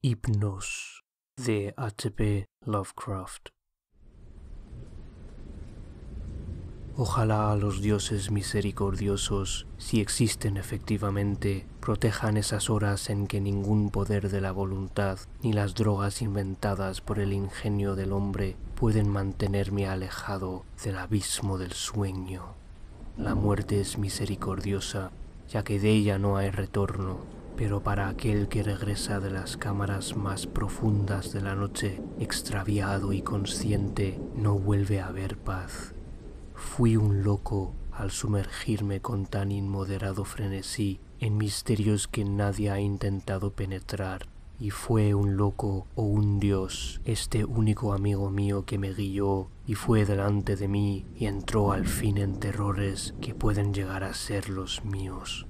Hipnos de H.P. Lovecraft. Ojalá los dioses misericordiosos, si existen efectivamente, protejan esas horas en que ningún poder de la voluntad ni las drogas inventadas por el ingenio del hombre pueden mantenerme alejado del abismo del sueño. La muerte es misericordiosa, ya que de ella no hay retorno, pero para aquel que regresa de las cámaras más profundas de la noche, extraviado y consciente, no vuelve a haber paz. Fui un loco al sumergirme con tan inmoderado frenesí en misterios que nadie ha intentado penetrar, y fue un loco o un dios, este único amigo mío que me guió y fue delante de mí y entró al fin en terrores que pueden llegar a ser los míos.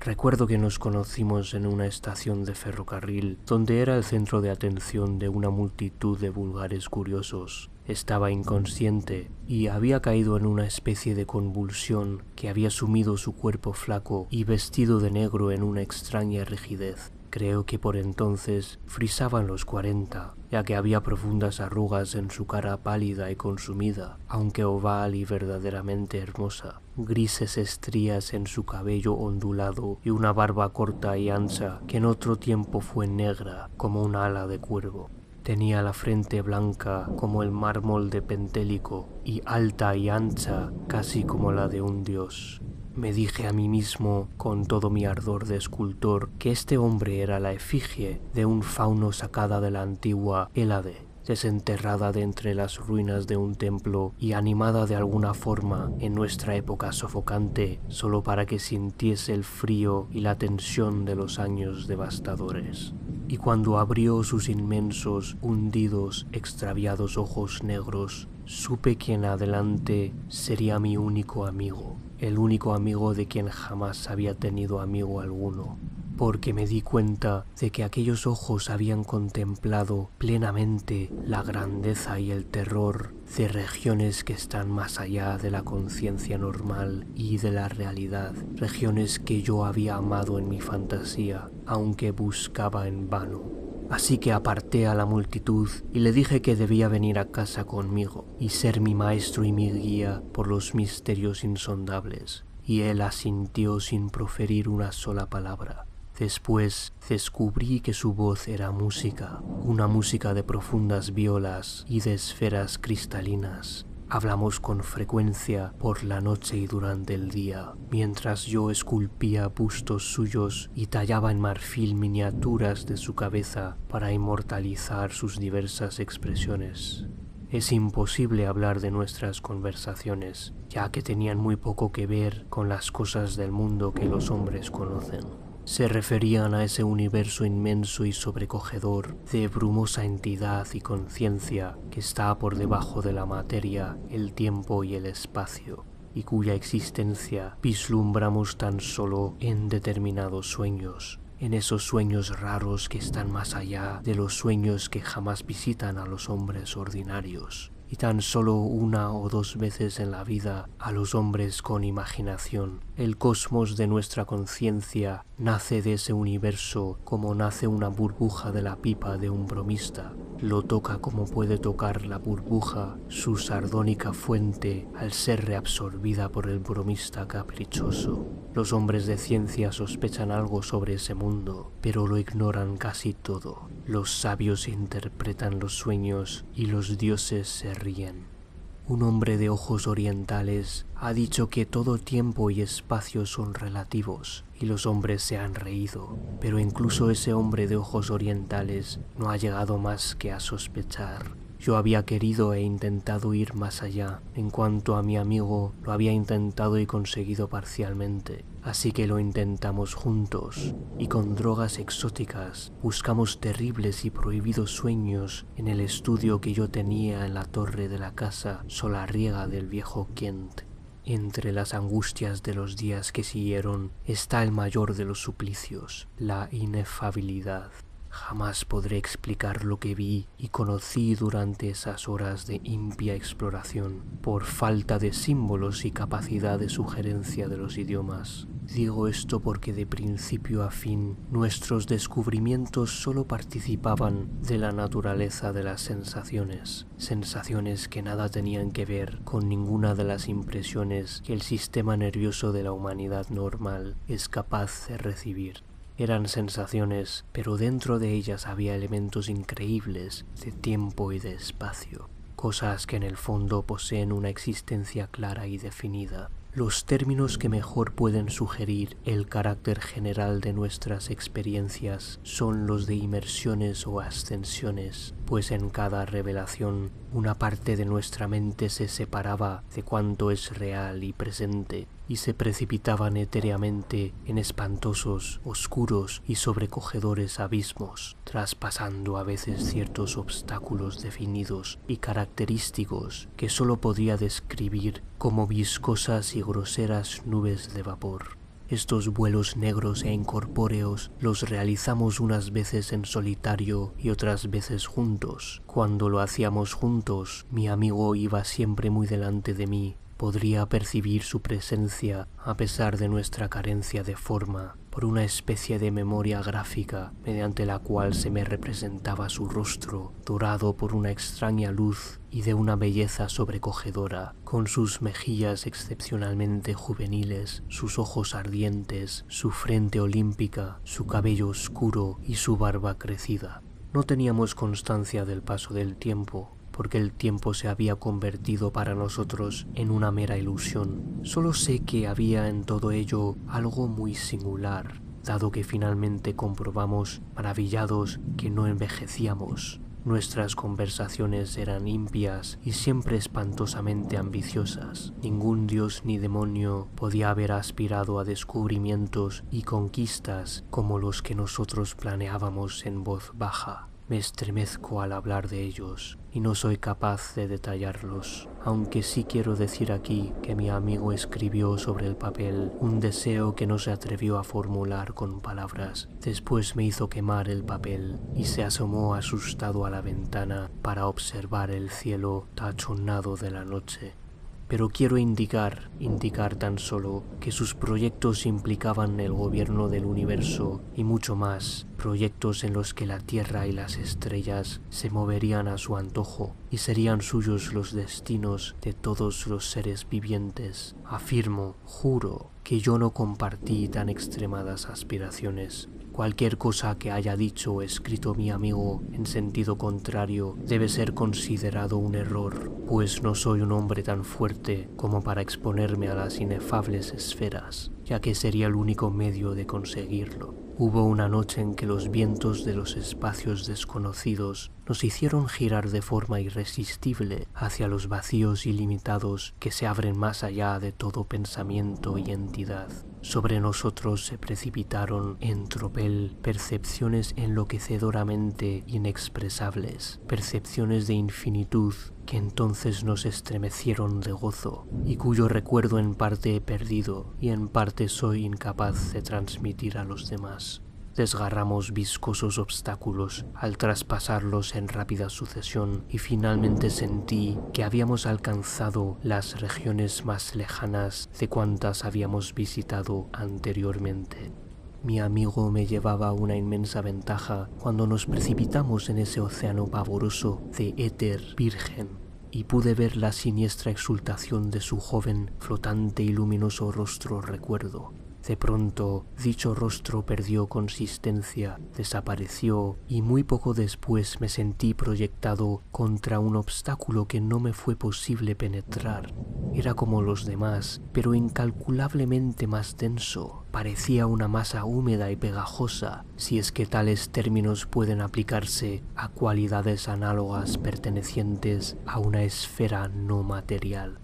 Recuerdo que nos conocimos en una estación de ferrocarril donde era el centro de atención de una multitud de vulgares curiosos. Estaba inconsciente y había caído en una especie de convulsión que había sumido su cuerpo flaco y vestido de negro en una extraña rigidez. Creo que por entonces frisaban los cuarenta, ya que había profundas arrugas en su cara pálida y consumida, aunque oval y verdaderamente hermosa, grises estrías en su cabello ondulado y una barba corta y ancha que en otro tiempo fue negra como un ala de cuervo. Tenía la frente blanca como el mármol de Pentélico y alta y ancha casi como la de un dios. Me dije a mí mismo, con todo mi ardor de escultor, que este hombre era la efigie de un fauno sacada de la antigua Hélade, desenterrada de entre las ruinas de un templo y animada de alguna forma en nuestra época sofocante, solo para que sintiese el frío y la tensión de los años devastadores. Y cuando abrió sus inmensos, hundidos, extraviados ojos negros, supe que en adelante sería mi único amigo el único amigo de quien jamás había tenido amigo alguno, porque me di cuenta de que aquellos ojos habían contemplado plenamente la grandeza y el terror de regiones que están más allá de la conciencia normal y de la realidad, regiones que yo había amado en mi fantasía, aunque buscaba en vano. Así que aparté a la multitud y le dije que debía venir a casa conmigo y ser mi maestro y mi guía por los misterios insondables. Y él asintió sin proferir una sola palabra. Después descubrí que su voz era música, una música de profundas violas y de esferas cristalinas, Hablamos con frecuencia por la noche y durante el día, mientras yo esculpía bustos suyos y tallaba en marfil miniaturas de su cabeza para inmortalizar sus diversas expresiones. Es imposible hablar de nuestras conversaciones, ya que tenían muy poco que ver con las cosas del mundo que los hombres conocen se referían a ese universo inmenso y sobrecogedor de brumosa entidad y conciencia que está por debajo de la materia, el tiempo y el espacio, y cuya existencia vislumbramos tan solo en determinados sueños, en esos sueños raros que están más allá de los sueños que jamás visitan a los hombres ordinarios y tan solo una o dos veces en la vida a los hombres con imaginación. El cosmos de nuestra conciencia nace de ese universo como nace una burbuja de la pipa de un bromista. Lo toca como puede tocar la burbuja su sardónica fuente al ser reabsorbida por el bromista caprichoso. Los hombres de ciencia sospechan algo sobre ese mundo, pero lo ignoran casi todo. Los sabios interpretan los sueños y los dioses se ríen. Un hombre de ojos orientales ha dicho que todo tiempo y espacio son relativos y los hombres se han reído, pero incluso ese hombre de ojos orientales no ha llegado más que a sospechar yo había querido e intentado ir más allá, en cuanto a mi amigo lo había intentado y conseguido parcialmente. Así que lo intentamos juntos y con drogas exóticas buscamos terribles y prohibidos sueños en el estudio que yo tenía en la torre de la casa solariega del viejo Kent. Entre las angustias de los días que siguieron está el mayor de los suplicios, la inefabilidad. Jamás podré explicar lo que vi y conocí durante esas horas de impia exploración, por falta de símbolos y capacidad de sugerencia de los idiomas. Digo esto porque de principio a fin nuestros descubrimientos solo participaban de la naturaleza de las sensaciones, sensaciones que nada tenían que ver con ninguna de las impresiones que el sistema nervioso de la humanidad normal es capaz de recibir. Eran sensaciones, pero dentro de ellas había elementos increíbles de tiempo y de espacio, cosas que en el fondo poseen una existencia clara y definida, los términos que mejor pueden sugerir el carácter general de nuestras experiencias son los de inmersiones o ascensiones, pues en cada revelación una parte de nuestra mente se separaba de cuanto es real y presente y se precipitaban etéreamente en espantosos, oscuros y sobrecogedores abismos, traspasando a veces ciertos obstáculos definidos y característicos que sólo podría describir como viscosas y groseras nubes de vapor. Estos vuelos negros e incorpóreos los realizamos unas veces en solitario y otras veces juntos. Cuando lo hacíamos juntos, mi amigo iba siempre muy delante de mí. Podría percibir su presencia a pesar de nuestra carencia de forma por una especie de memoria gráfica mediante la cual se me representaba su rostro dorado por una extraña luz y de una belleza sobrecogedora, con sus mejillas excepcionalmente juveniles, sus ojos ardientes, su frente olímpica, su cabello oscuro y su barba crecida. No teníamos constancia del paso del tiempo, porque el tiempo se había convertido para nosotros en una mera ilusión. Solo sé que había en todo ello algo muy singular, dado que finalmente comprobamos, maravillados, que no envejecíamos, Nuestras conversaciones eran impias y siempre espantosamente ambiciosas. Ningún dios ni demonio podía haber aspirado a descubrimientos y conquistas como los que nosotros planeábamos en voz baja. Me estremezco al hablar de ellos y no soy capaz de detallarlos, aunque sí quiero decir aquí que mi amigo escribió sobre el papel un deseo que no se atrevió a formular con palabras. Después me hizo quemar el papel y se asomó asustado a la ventana para observar el cielo tachonado de la noche pero quiero indicar, indicar tan solo que sus proyectos implicaban el gobierno del universo y mucho más, proyectos en los que la Tierra y las estrellas se moverían a su antojo y serían suyos los destinos de todos los seres vivientes. Afirmo, juro, que yo no compartí tan extremadas aspiraciones. Cualquier cosa que haya dicho o escrito mi amigo en sentido contrario debe ser considerado un error, pues no soy un hombre tan fuerte como para exponerme a las inefables esferas, ya que sería el único medio de conseguirlo. Hubo una noche en que los vientos de los espacios desconocidos nos hicieron girar de forma irresistible hacia los vacíos ilimitados que se abren más allá de todo pensamiento y entidad. Sobre nosotros se precipitaron en tropel percepciones enloquecedoramente inexpresables, percepciones de infinitud que entonces nos estremecieron de gozo y cuyo recuerdo en parte he perdido y en parte soy incapaz de transmitir a los demás. Desgarramos viscosos obstáculos al traspasarlos en rápida sucesión y finalmente sentí que habíamos alcanzado las regiones más lejanas de cuantas habíamos visitado anteriormente. Mi amigo me llevaba una inmensa ventaja cuando nos precipitamos en ese océano pavoroso de éter virgen y pude ver la siniestra exultación de su joven, flotante y luminoso rostro recuerdo. De pronto, dicho rostro perdió consistencia, desapareció y muy poco después me sentí proyectado contra un obstáculo que no me fue posible penetrar. Era como los demás, pero incalculablemente más denso. Parecía una masa húmeda y pegajosa, si es que tales términos pueden aplicarse a cualidades análogas pertenecientes a una esfera no material.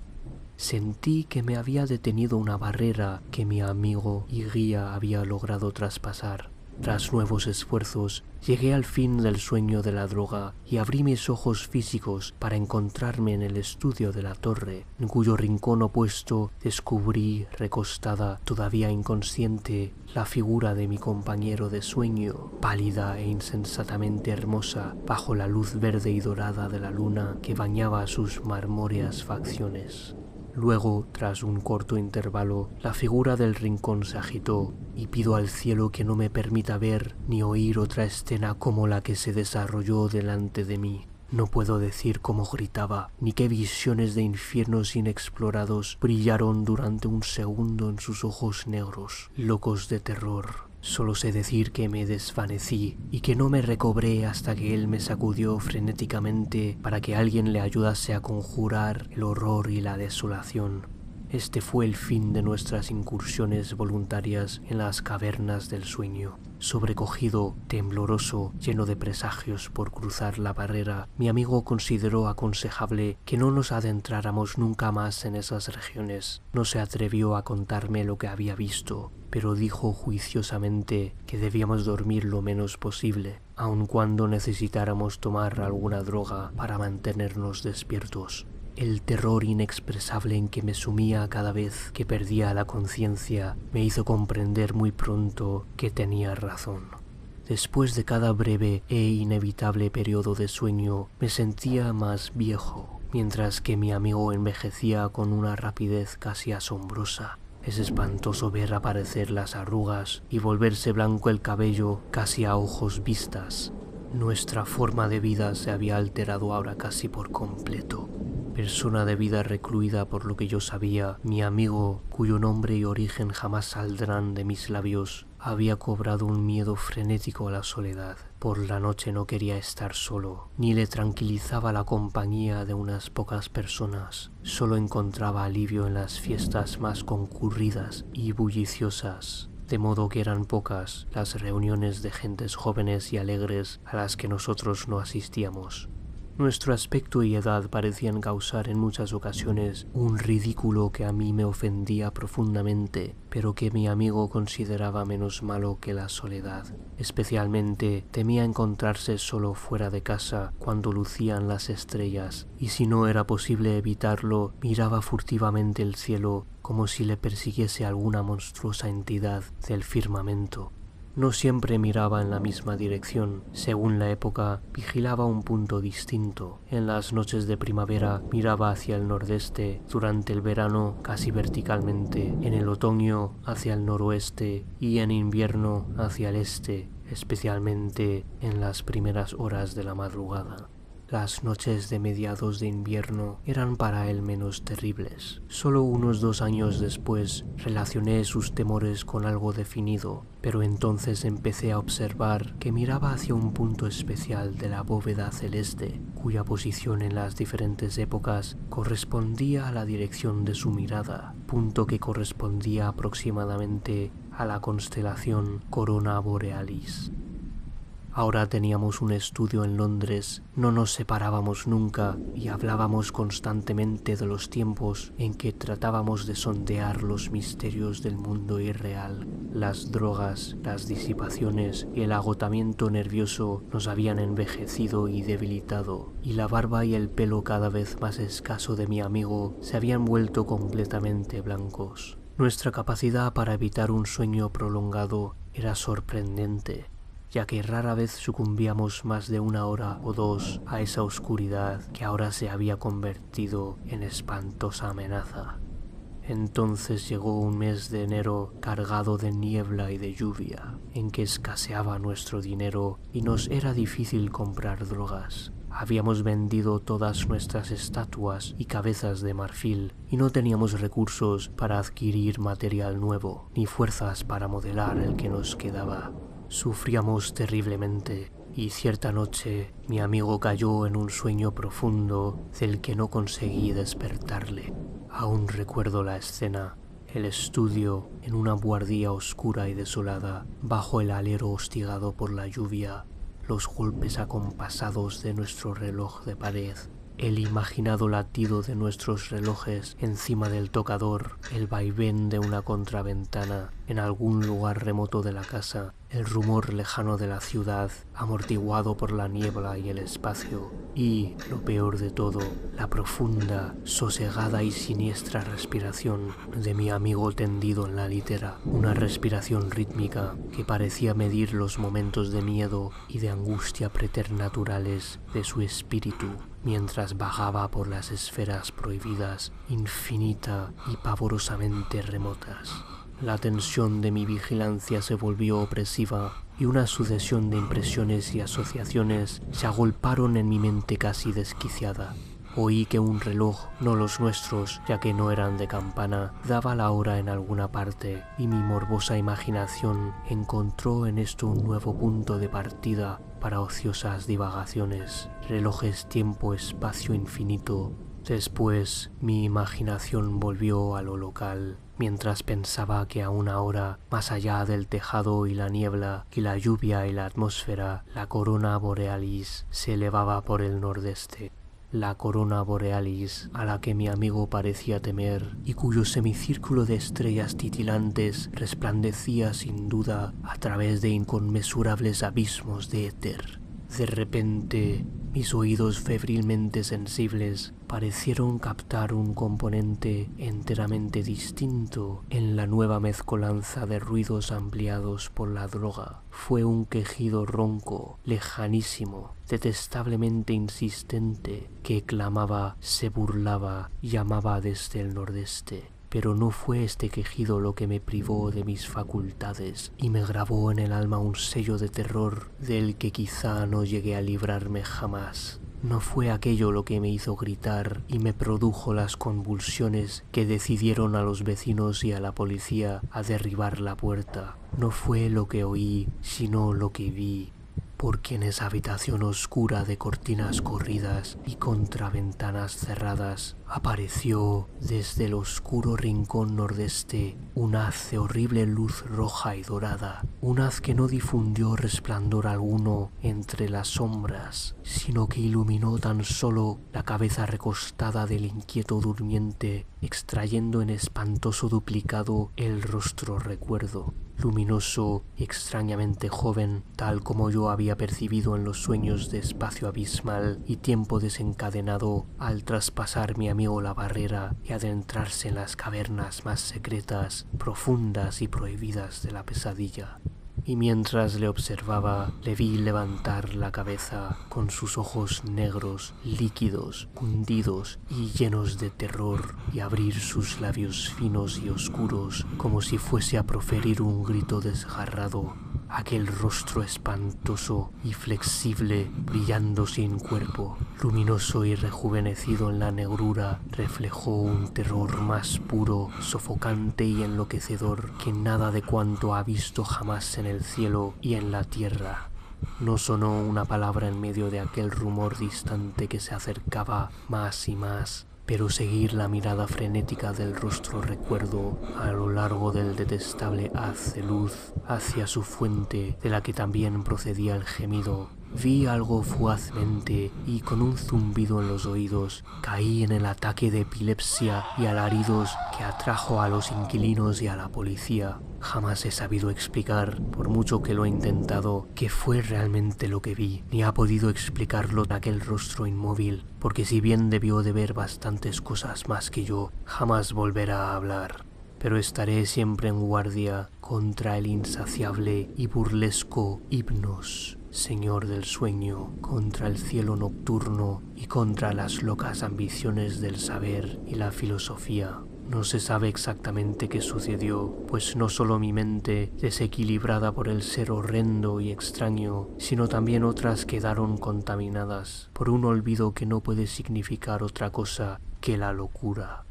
Sentí que me había detenido una barrera que mi amigo y guía había logrado traspasar. Tras nuevos esfuerzos, llegué al fin del sueño de la droga y abrí mis ojos físicos para encontrarme en el estudio de la torre, en cuyo rincón opuesto descubrí, recostada, todavía inconsciente, la figura de mi compañero de sueño, pálida e insensatamente hermosa, bajo la luz verde y dorada de la luna que bañaba sus marmóreas facciones. Luego, tras un corto intervalo, la figura del rincón se agitó y pido al cielo que no me permita ver ni oír otra escena como la que se desarrolló delante de mí. No puedo decir cómo gritaba, ni qué visiones de infiernos inexplorados brillaron durante un segundo en sus ojos negros, locos de terror. Solo sé decir que me desvanecí y que no me recobré hasta que él me sacudió frenéticamente para que alguien le ayudase a conjurar el horror y la desolación. Este fue el fin de nuestras incursiones voluntarias en las cavernas del sueño. Sobrecogido, tembloroso, lleno de presagios por cruzar la barrera, mi amigo consideró aconsejable que no nos adentráramos nunca más en esas regiones. No se atrevió a contarme lo que había visto, pero dijo juiciosamente que debíamos dormir lo menos posible, aun cuando necesitáramos tomar alguna droga para mantenernos despiertos. El terror inexpresable en que me sumía cada vez que perdía la conciencia me hizo comprender muy pronto que tenía razón. Después de cada breve e inevitable periodo de sueño me sentía más viejo, mientras que mi amigo envejecía con una rapidez casi asombrosa. Es espantoso ver aparecer las arrugas y volverse blanco el cabello casi a ojos vistas. Nuestra forma de vida se había alterado ahora casi por completo persona de vida recluida por lo que yo sabía, mi amigo, cuyo nombre y origen jamás saldrán de mis labios, había cobrado un miedo frenético a la soledad. Por la noche no quería estar solo, ni le tranquilizaba la compañía de unas pocas personas. Solo encontraba alivio en las fiestas más concurridas y bulliciosas de modo que eran pocas las reuniones de gentes jóvenes y alegres a las que nosotros no asistíamos. Nuestro aspecto y edad parecían causar en muchas ocasiones un ridículo que a mí me ofendía profundamente, pero que mi amigo consideraba menos malo que la soledad. Especialmente temía encontrarse solo fuera de casa cuando lucían las estrellas, y si no era posible evitarlo, miraba furtivamente el cielo como si le persiguiese alguna monstruosa entidad del firmamento. No siempre miraba en la misma dirección. Según la época, vigilaba un punto distinto. En las noches de primavera miraba hacia el nordeste, durante el verano casi verticalmente, en el otoño hacia el noroeste y en invierno hacia el este, especialmente en las primeras horas de la madrugada. Las noches de mediados de invierno eran para él menos terribles. Solo unos dos años después relacioné sus temores con algo definido, pero entonces empecé a observar que miraba hacia un punto especial de la bóveda celeste, cuya posición en las diferentes épocas correspondía a la dirección de su mirada, punto que correspondía aproximadamente a la constelación Corona Borealis. Ahora teníamos un estudio en Londres, no nos separábamos nunca y hablábamos constantemente de los tiempos en que tratábamos de sondear los misterios del mundo irreal. Las drogas, las disipaciones y el agotamiento nervioso nos habían envejecido y debilitado, y la barba y el pelo cada vez más escaso de mi amigo se habían vuelto completamente blancos. Nuestra capacidad para evitar un sueño prolongado era sorprendente ya que rara vez sucumbíamos más de una hora o dos a esa oscuridad que ahora se había convertido en espantosa amenaza. Entonces llegó un mes de enero cargado de niebla y de lluvia, en que escaseaba nuestro dinero y nos era difícil comprar drogas. Habíamos vendido todas nuestras estatuas y cabezas de marfil y no teníamos recursos para adquirir material nuevo, ni fuerzas para modelar el que nos quedaba. Sufríamos terriblemente y cierta noche mi amigo cayó en un sueño profundo del que no conseguí despertarle. Aún recuerdo la escena, el estudio en una buhardilla oscura y desolada, bajo el alero hostigado por la lluvia, los golpes acompasados de nuestro reloj de pared, el imaginado latido de nuestros relojes encima del tocador, el vaivén de una contraventana en algún lugar remoto de la casa, el rumor lejano de la ciudad, amortiguado por la niebla y el espacio, y, lo peor de todo, la profunda, sosegada y siniestra respiración de mi amigo tendido en la litera, una respiración rítmica que parecía medir los momentos de miedo y de angustia preternaturales de su espíritu mientras bajaba por las esferas prohibidas, infinita y pavorosamente remotas. La tensión de mi vigilancia se volvió opresiva y una sucesión de impresiones y asociaciones se agolparon en mi mente casi desquiciada. Oí que un reloj, no los nuestros, ya que no eran de campana, daba la hora en alguna parte, y mi morbosa imaginación encontró en esto un nuevo punto de partida para ociosas divagaciones, relojes tiempo, espacio infinito. Después mi imaginación volvió a lo local, mientras pensaba que aún ahora, más allá del tejado y la niebla y la lluvia y la atmósfera, la corona borealis se elevaba por el nordeste la corona borealis a la que mi amigo parecía temer y cuyo semicírculo de estrellas titilantes resplandecía sin duda a través de inconmensurables abismos de éter. De repente, mis oídos febrilmente sensibles parecieron captar un componente enteramente distinto en la nueva mezcolanza de ruidos ampliados por la droga. Fue un quejido ronco, lejanísimo, detestablemente insistente, que clamaba, se burlaba, llamaba desde el nordeste pero no fue este quejido lo que me privó de mis facultades y me grabó en el alma un sello de terror del que quizá no llegué a librarme jamás. No fue aquello lo que me hizo gritar y me produjo las convulsiones que decidieron a los vecinos y a la policía a derribar la puerta. No fue lo que oí, sino lo que vi porque en esa habitación oscura de cortinas corridas y contraventanas cerradas apareció desde el oscuro rincón nordeste un haz de horrible luz roja y dorada, un haz que no difundió resplandor alguno entre las sombras, sino que iluminó tan solo la cabeza recostada del inquieto durmiente, extrayendo en espantoso duplicado el rostro recuerdo luminoso y extrañamente joven, tal como yo había percibido en los sueños de espacio abismal y tiempo desencadenado al traspasar mi amigo la barrera y adentrarse en las cavernas más secretas, profundas y prohibidas de la pesadilla y mientras le observaba le vi levantar la cabeza con sus ojos negros, líquidos, hundidos y llenos de terror y abrir sus labios finos y oscuros como si fuese a proferir un grito desgarrado aquel rostro espantoso y flexible, brillando sin cuerpo, luminoso y rejuvenecido en la negrura, reflejó un terror más puro, sofocante y enloquecedor que nada de cuanto ha visto jamás en el cielo y en la tierra. No sonó una palabra en medio de aquel rumor distante que se acercaba más y más pero seguir la mirada frenética del rostro recuerdo a lo largo del detestable haz de luz hacia su fuente de la que también procedía el gemido Vi algo fugazmente y con un zumbido en los oídos. Caí en el ataque de epilepsia y alaridos que atrajo a los inquilinos y a la policía. Jamás he sabido explicar, por mucho que lo he intentado, qué fue realmente lo que vi, ni ha podido explicarlo aquel rostro inmóvil, porque si bien debió de ver bastantes cosas más que yo, jamás volverá a hablar. Pero estaré siempre en guardia contra el insaciable y burlesco hipnos Señor del sueño, contra el cielo nocturno y contra las locas ambiciones del saber y la filosofía. No se sabe exactamente qué sucedió, pues no solo mi mente, desequilibrada por el ser horrendo y extraño, sino también otras quedaron contaminadas por un olvido que no puede significar otra cosa que la locura.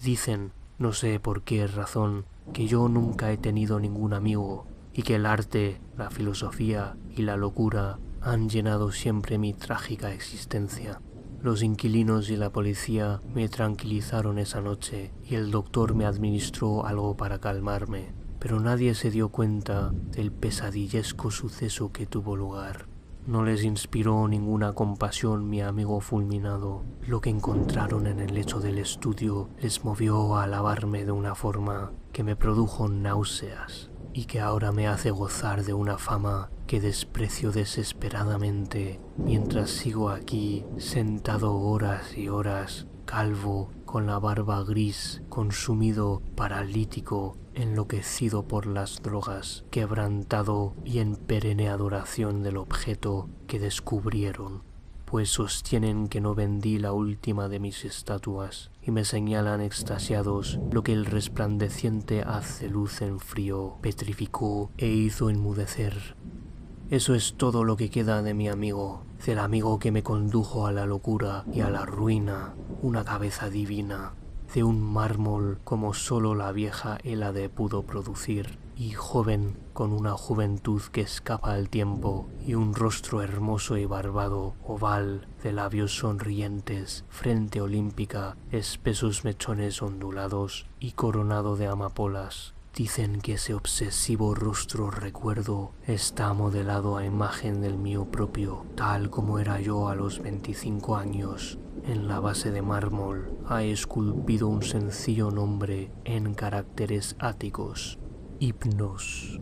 Dicen, no sé por qué razón, que yo nunca he tenido ningún amigo, y que el arte, la filosofía y la locura han llenado siempre mi trágica existencia. Los inquilinos y la policía me tranquilizaron esa noche y el doctor me administró algo para calmarme, pero nadie se dio cuenta del pesadillesco suceso que tuvo lugar. No les inspiró ninguna compasión mi amigo fulminado. Lo que encontraron en el lecho del estudio les movió a alabarme de una forma que me produjo náuseas y que ahora me hace gozar de una fama que desprecio desesperadamente mientras sigo aquí sentado horas y horas, calvo, con la barba gris, consumido, paralítico, enloquecido por las drogas, quebrantado y en perenne adoración del objeto que descubrieron pues sostienen que no vendí la última de mis estatuas y me señalan extasiados lo que el resplandeciente hace luz en frío petrificó e hizo enmudecer. Eso es todo lo que queda de mi amigo, del amigo que me condujo a la locura y a la ruina, una cabeza divina, de un mármol como sólo la vieja Hélade pudo producir y joven con una juventud que escapa al tiempo y un rostro hermoso y barbado, oval, de labios sonrientes, frente olímpica, espesos mechones ondulados y coronado de amapolas. Dicen que ese obsesivo rostro recuerdo está modelado a imagen del mío propio, tal como era yo a los 25 años. En la base de mármol ha esculpido un sencillo nombre en caracteres áticos Hipnos.